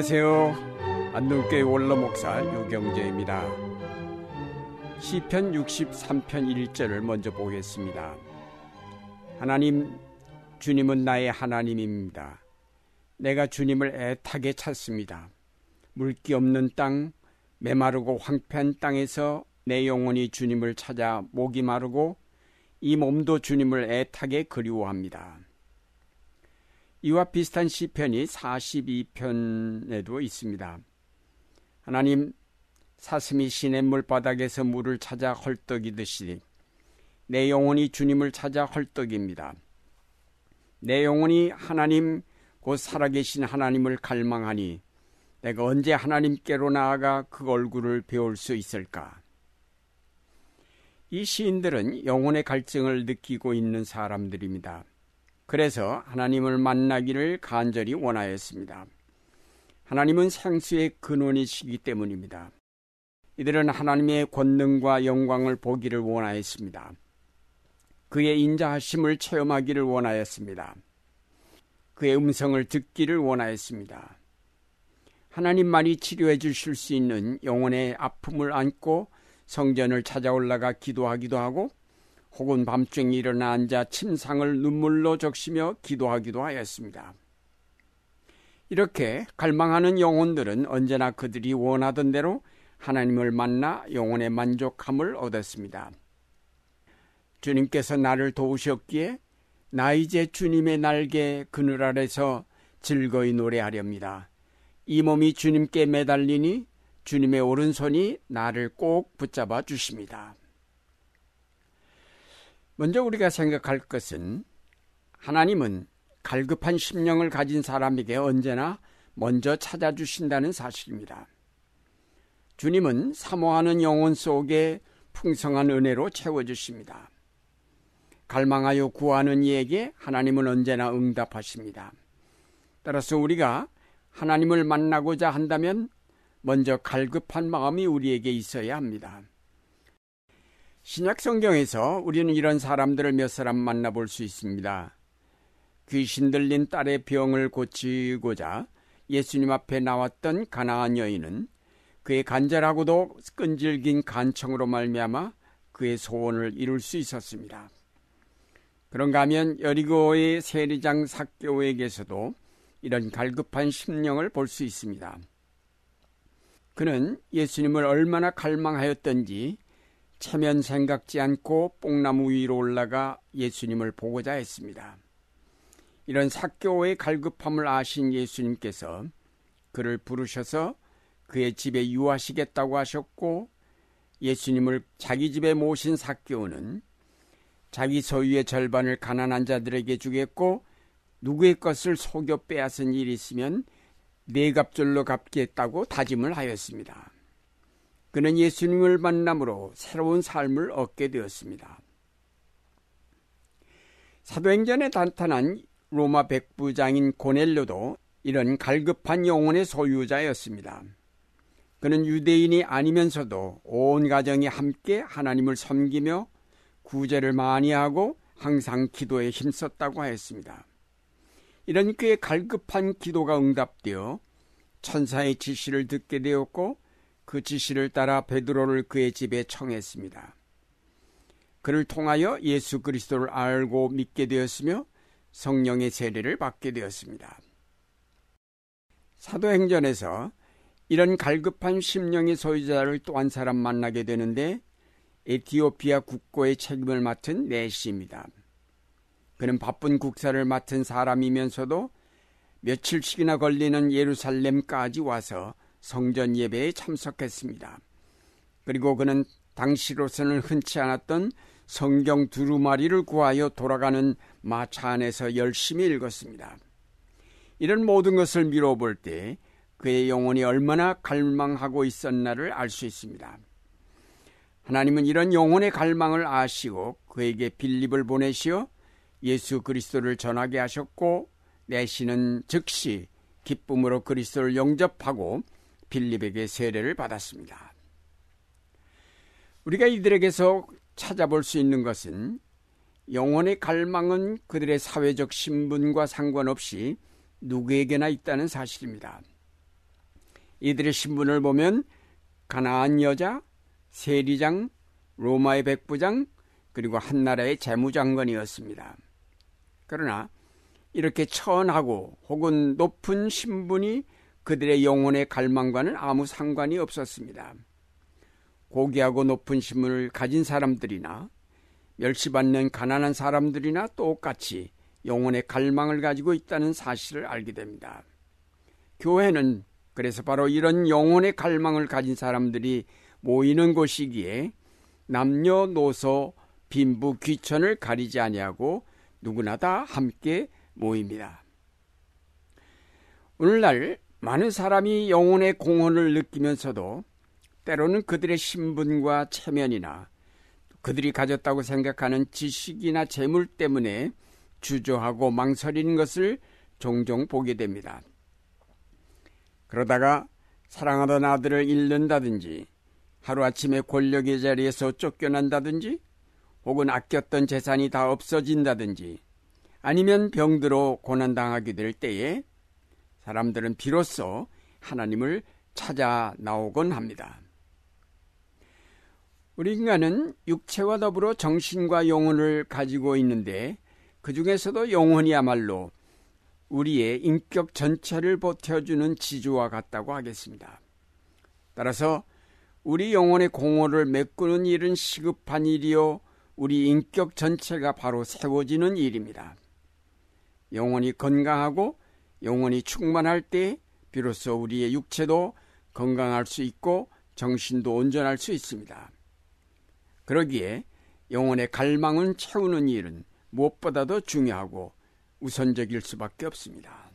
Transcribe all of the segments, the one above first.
안녕하세요. 안동교회 원로 목사 유경재입니다. 시편 63편 1절을 먼저 보겠습니다. 하나님 주님은 나의 하나님입니다. 내가 주님을 애타게 찾습니다. 물기 없는 땅, 메마르고 황폐한 땅에서 내 영혼이 주님을 찾아 목이 마르고 이 몸도 주님을 애타게 그리워합니다. 이와 비슷한 시편이 42편에도 있습니다. 하나님 사슴이 시냇 물 바닥에서 물을 찾아 헐떡이듯이 내 영혼이 주님을 찾아 헐떡입니다. 내 영혼이 하나님 곧 살아계신 하나님을 갈망하니 내가 언제 하나님께로 나아가 그 얼굴을 배울 수 있을까? 이 시인들은 영혼의 갈증을 느끼고 있는 사람들입니다. 그래서 하나님을 만나기를 간절히 원하였습니다. 하나님은 생수의 근원이시기 때문입니다. 이들은 하나님의 권능과 영광을 보기를 원하였습니다. 그의 인자하심을 체험하기를 원하였습니다. 그의 음성을 듣기를 원하였습니다. 하나님만이 치료해 주실 수 있는 영혼의 아픔을 안고 성전을 찾아 올라가 기도하기도 하고 혹은 밤중에 일어나 앉아 침상을 눈물로 적시며 기도하기도 하였습니다. 이렇게 갈망하는 영혼들은 언제나 그들이 원하던 대로 하나님을 만나 영혼의 만족함을 얻었습니다. 주님께서 나를 도우셨기에 나 이제 주님의 날개 그늘 아래서 즐거이 노래하렵니다. 이 몸이 주님께 매달리니 주님의 오른손이 나를 꼭 붙잡아 주십니다. 먼저 우리가 생각할 것은 하나님은 갈급한 심령을 가진 사람에게 언제나 먼저 찾아주신다는 사실입니다. 주님은 사모하는 영혼 속에 풍성한 은혜로 채워주십니다. 갈망하여 구하는 이에게 하나님은 언제나 응답하십니다. 따라서 우리가 하나님을 만나고자 한다면 먼저 갈급한 마음이 우리에게 있어야 합니다. 신약 성경에서 우리는 이런 사람들을 몇 사람 만나볼 수 있습니다. 귀신 들린 딸의 병을 고치고자 예수님 앞에 나왔던 가나안 여인은 그의 간절하고도 끈질긴 간청으로 말미암아 그의 소원을 이룰 수 있었습니다. 그런가 하면 여리고의 세리장 사교에게서도 이런 갈급한 심령을 볼 수 있습니다. 그는 예수님을 얼마나 갈망하였던지 체면 생각지 않고 뽕나무 위로 올라가 예수님을 보고자 했습니다. 이런 사교의 갈급함을 아신 예수님께서 그를 부르셔서 그의 집에 유하시겠다고 하셨고 예수님을 자기 집에 모신 사교는 자기 소유의 절반을 가난한 자들에게 주겠고 누구의 것을 속여 빼앗은 일이 있으면 네 갑절로 갚겠다고 다짐을 하였습니다. 그는 예수님을 만남으로 새로운 삶을 얻게 되었습니다. 사도행전에 나타난 로마 백부장인 고넬료도 이런 갈급한 영혼의 소유자였습니다. 그는 유대인이 아니면서도 온 가정이 함께 하나님을 섬기며 구제를 많이 하고 항상 기도에 힘썼다고 하였습니다. 이런 그의 갈급한 기도가 응답되어 천사의 지시를 듣게 되었고 그 지시를 따라 베드로를 그의 집에 청했습니다. 그를 통하여 예수 그리스도를 알고 믿게 되었으며 성령의 세례를 받게 되었습니다. 사도행전에서 이런 갈급한 심령의 소유자를 또 한 사람 만나게 되는데 에티오피아 국고의 책임을 맡은 네시입니다. 그는 바쁜 국사를 맡은 사람이면서도 며칠씩이나 걸리는 예루살렘까지 와서 성전 예배에 참석했습니다. 그리고 그는 당시로서는 흔치 않았던 성경 두루마리를 구하여 돌아가는 마차 안에서 열심히 읽었습니다. 이런 모든 것을 미뤄볼 때 그의 영혼이 얼마나 갈망하고 있었나를 알 수 있습니다. 하나님은 이런 영혼의 갈망을 아시고 그에게 빌립을 보내시어 예수 그리스도를 전하게 하셨고 내시는 즉시 기쁨으로 그리스도를 영접하고 빌립에게 세례를 받았습니다. 우리가 이들에게서 찾아볼 수 있는 것은 영혼의 갈망은 그들의 사회적 신분과 상관없이 누구에게나 있다는 사실입니다. 이들의 신분을 보면 가나안 여자, 세리장, 로마의 백부장, 그리고 한 나라의 재무장관이었습니다. 그러나 이렇게 천하고 혹은 높은 신분이 그들의 영혼의 갈망과는 아무 상관이 없었습니다. 고귀하고 높은 신분을 가진 사람들이나 멸시받는 가난한 사람들이나 똑같이 영혼의 갈망을 가지고 있다는 사실을 알게 됩니다. 교회는 그래서 바로 이런 영혼의 갈망을 가진 사람들이 모이는 곳이기에 남녀노소 빈부 귀천을 가리지 아니하고 누구나 다 함께 모입니다. 오늘날 많은 사람이 영혼의 공헌을 느끼면서도 때로는 그들의 신분과 체면이나 그들이 가졌다고 생각하는 지식이나 재물 때문에 주저하고 망설이는 것을 종종 보게 됩니다. 그러다가 사랑하던 아들을 잃는다든지 하루아침에 권력의 자리에서 쫓겨난다든지 혹은 아꼈던 재산이 다 없어진다든지 아니면 병들어 고난당하게 될 때에 사람들은 비로소 하나님을 찾아 나오곤 합니다. 우리 인간은 육체와 더불어 정신과 영혼을 가지고 있는데 그 중에서도 영혼이야말로 우리의 인격 전체를 버텨주는 지주와 같다고 하겠습니다. 따라서 우리 영혼의 공허를 메꾸는 일은 시급한 일이요. 우리 인격 전체가 바로 세워지는 일입니다. 영혼이 건강하고 영혼이 충만할 때 비로소 우리의 육체도 건강할 수 있고 정신도 온전할 수 있습니다. 그러기에 영혼의 갈망은 채우는 일은 무엇보다도 중요하고 우선적일 수밖에 없습니다.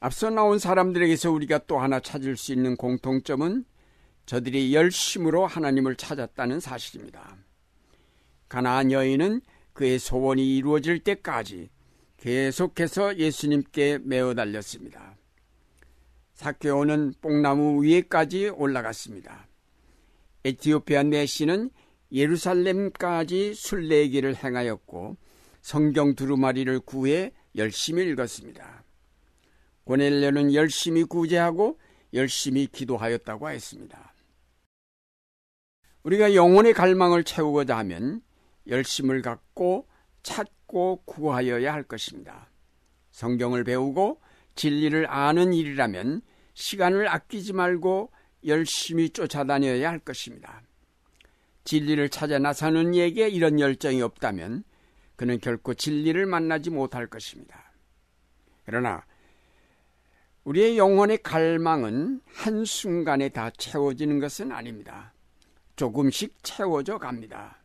앞서 나온 사람들에게서 우리가 또 하나 찾을 수 있는 공통점은 저들이 열심으로 하나님을 찾았다는 사실입니다. 가나안 여인은 그의 소원이 이루어질 때까지 계속해서 예수님께 메어 달렸습니다. 사케오는 뽕나무 위에까지 올라갔습니다. 에티오피아 내시는 예루살렘까지 순례기를 행하였고 성경 두루마리를 구해 열심히 읽었습니다. 고넬료는 열심히 구제하고 열심히 기도하였다고 했습니다. 우리가 영혼의 갈망을 채우고자 하면 열심을 갖고 찾 고 구하여야 할 것입니다. 성경을 배우고 진리를 아는 일이라면 시간을 아끼지 말고 열심히 쫓아다녀야 할 것입니다. 진리를 찾아 나서는 이에게 이런 열정이 없다면 그는 결코 진리를 만나지 못할 것입니다. 그러나 우리의 영혼의 갈망은 한순간에 다 채워지는 것은 아닙니다. 조금씩 채워져 갑니다.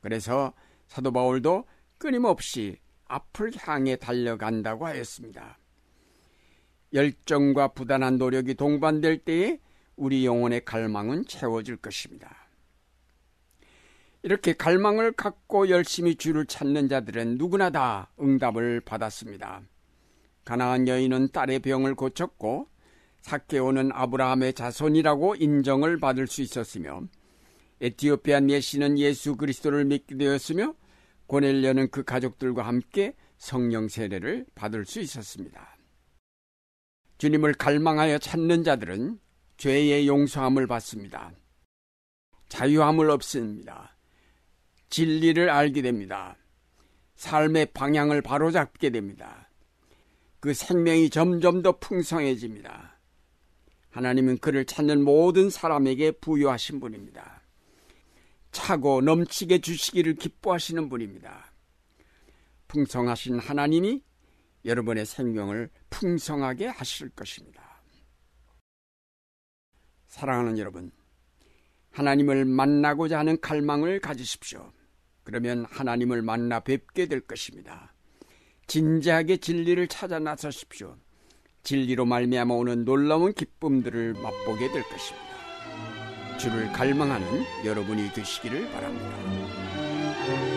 그래서 사도 바울도 끊임없이 앞을 향해 달려간다고 하였습니다. 열정과 부단한 노력이 동반될 때에 우리 영혼의 갈망은 채워질 것입니다. 이렇게 갈망을 갖고 열심히 주를 찾는 자들은 누구나 다 응답을 받았습니다. 가나안 여인은 딸의 병을 고쳤고 사케오는 아브라함의 자손이라고 인정을 받을 수 있었으며 에티오피아 내시는 예수 그리스도를 믿게 되었으며 고넬려는 그 가족들과 함께 성령 세례를 받을 수 있었습니다. 주님을 갈망하여 찾는 자들은 죄의 용서함을 받습니다. 자유함을 얻습니다. 진리를 알게 됩니다. 삶의 방향을 바로잡게 됩니다. 그 생명이 점점 더 풍성해집니다. 하나님은 그를 찾는 모든 사람에게 부여하신 분입니다. 차고 넘치게 주시기를 기뻐하시는 분입니다. 풍성하신 하나님이 여러분의 생명을 풍성하게 하실 것입니다. 사랑하는 여러분, 하나님을 만나고자 하는 갈망을 가지십시오. 그러면 하나님을 만나 뵙게 될 것입니다. 진지하게 진리를 찾아 나서십시오. 진리로 말미암아 오는 놀라운 기쁨들을 맛보게 될 것입니다. 주를 갈망하는 여러분이 되시기를 바랍니다.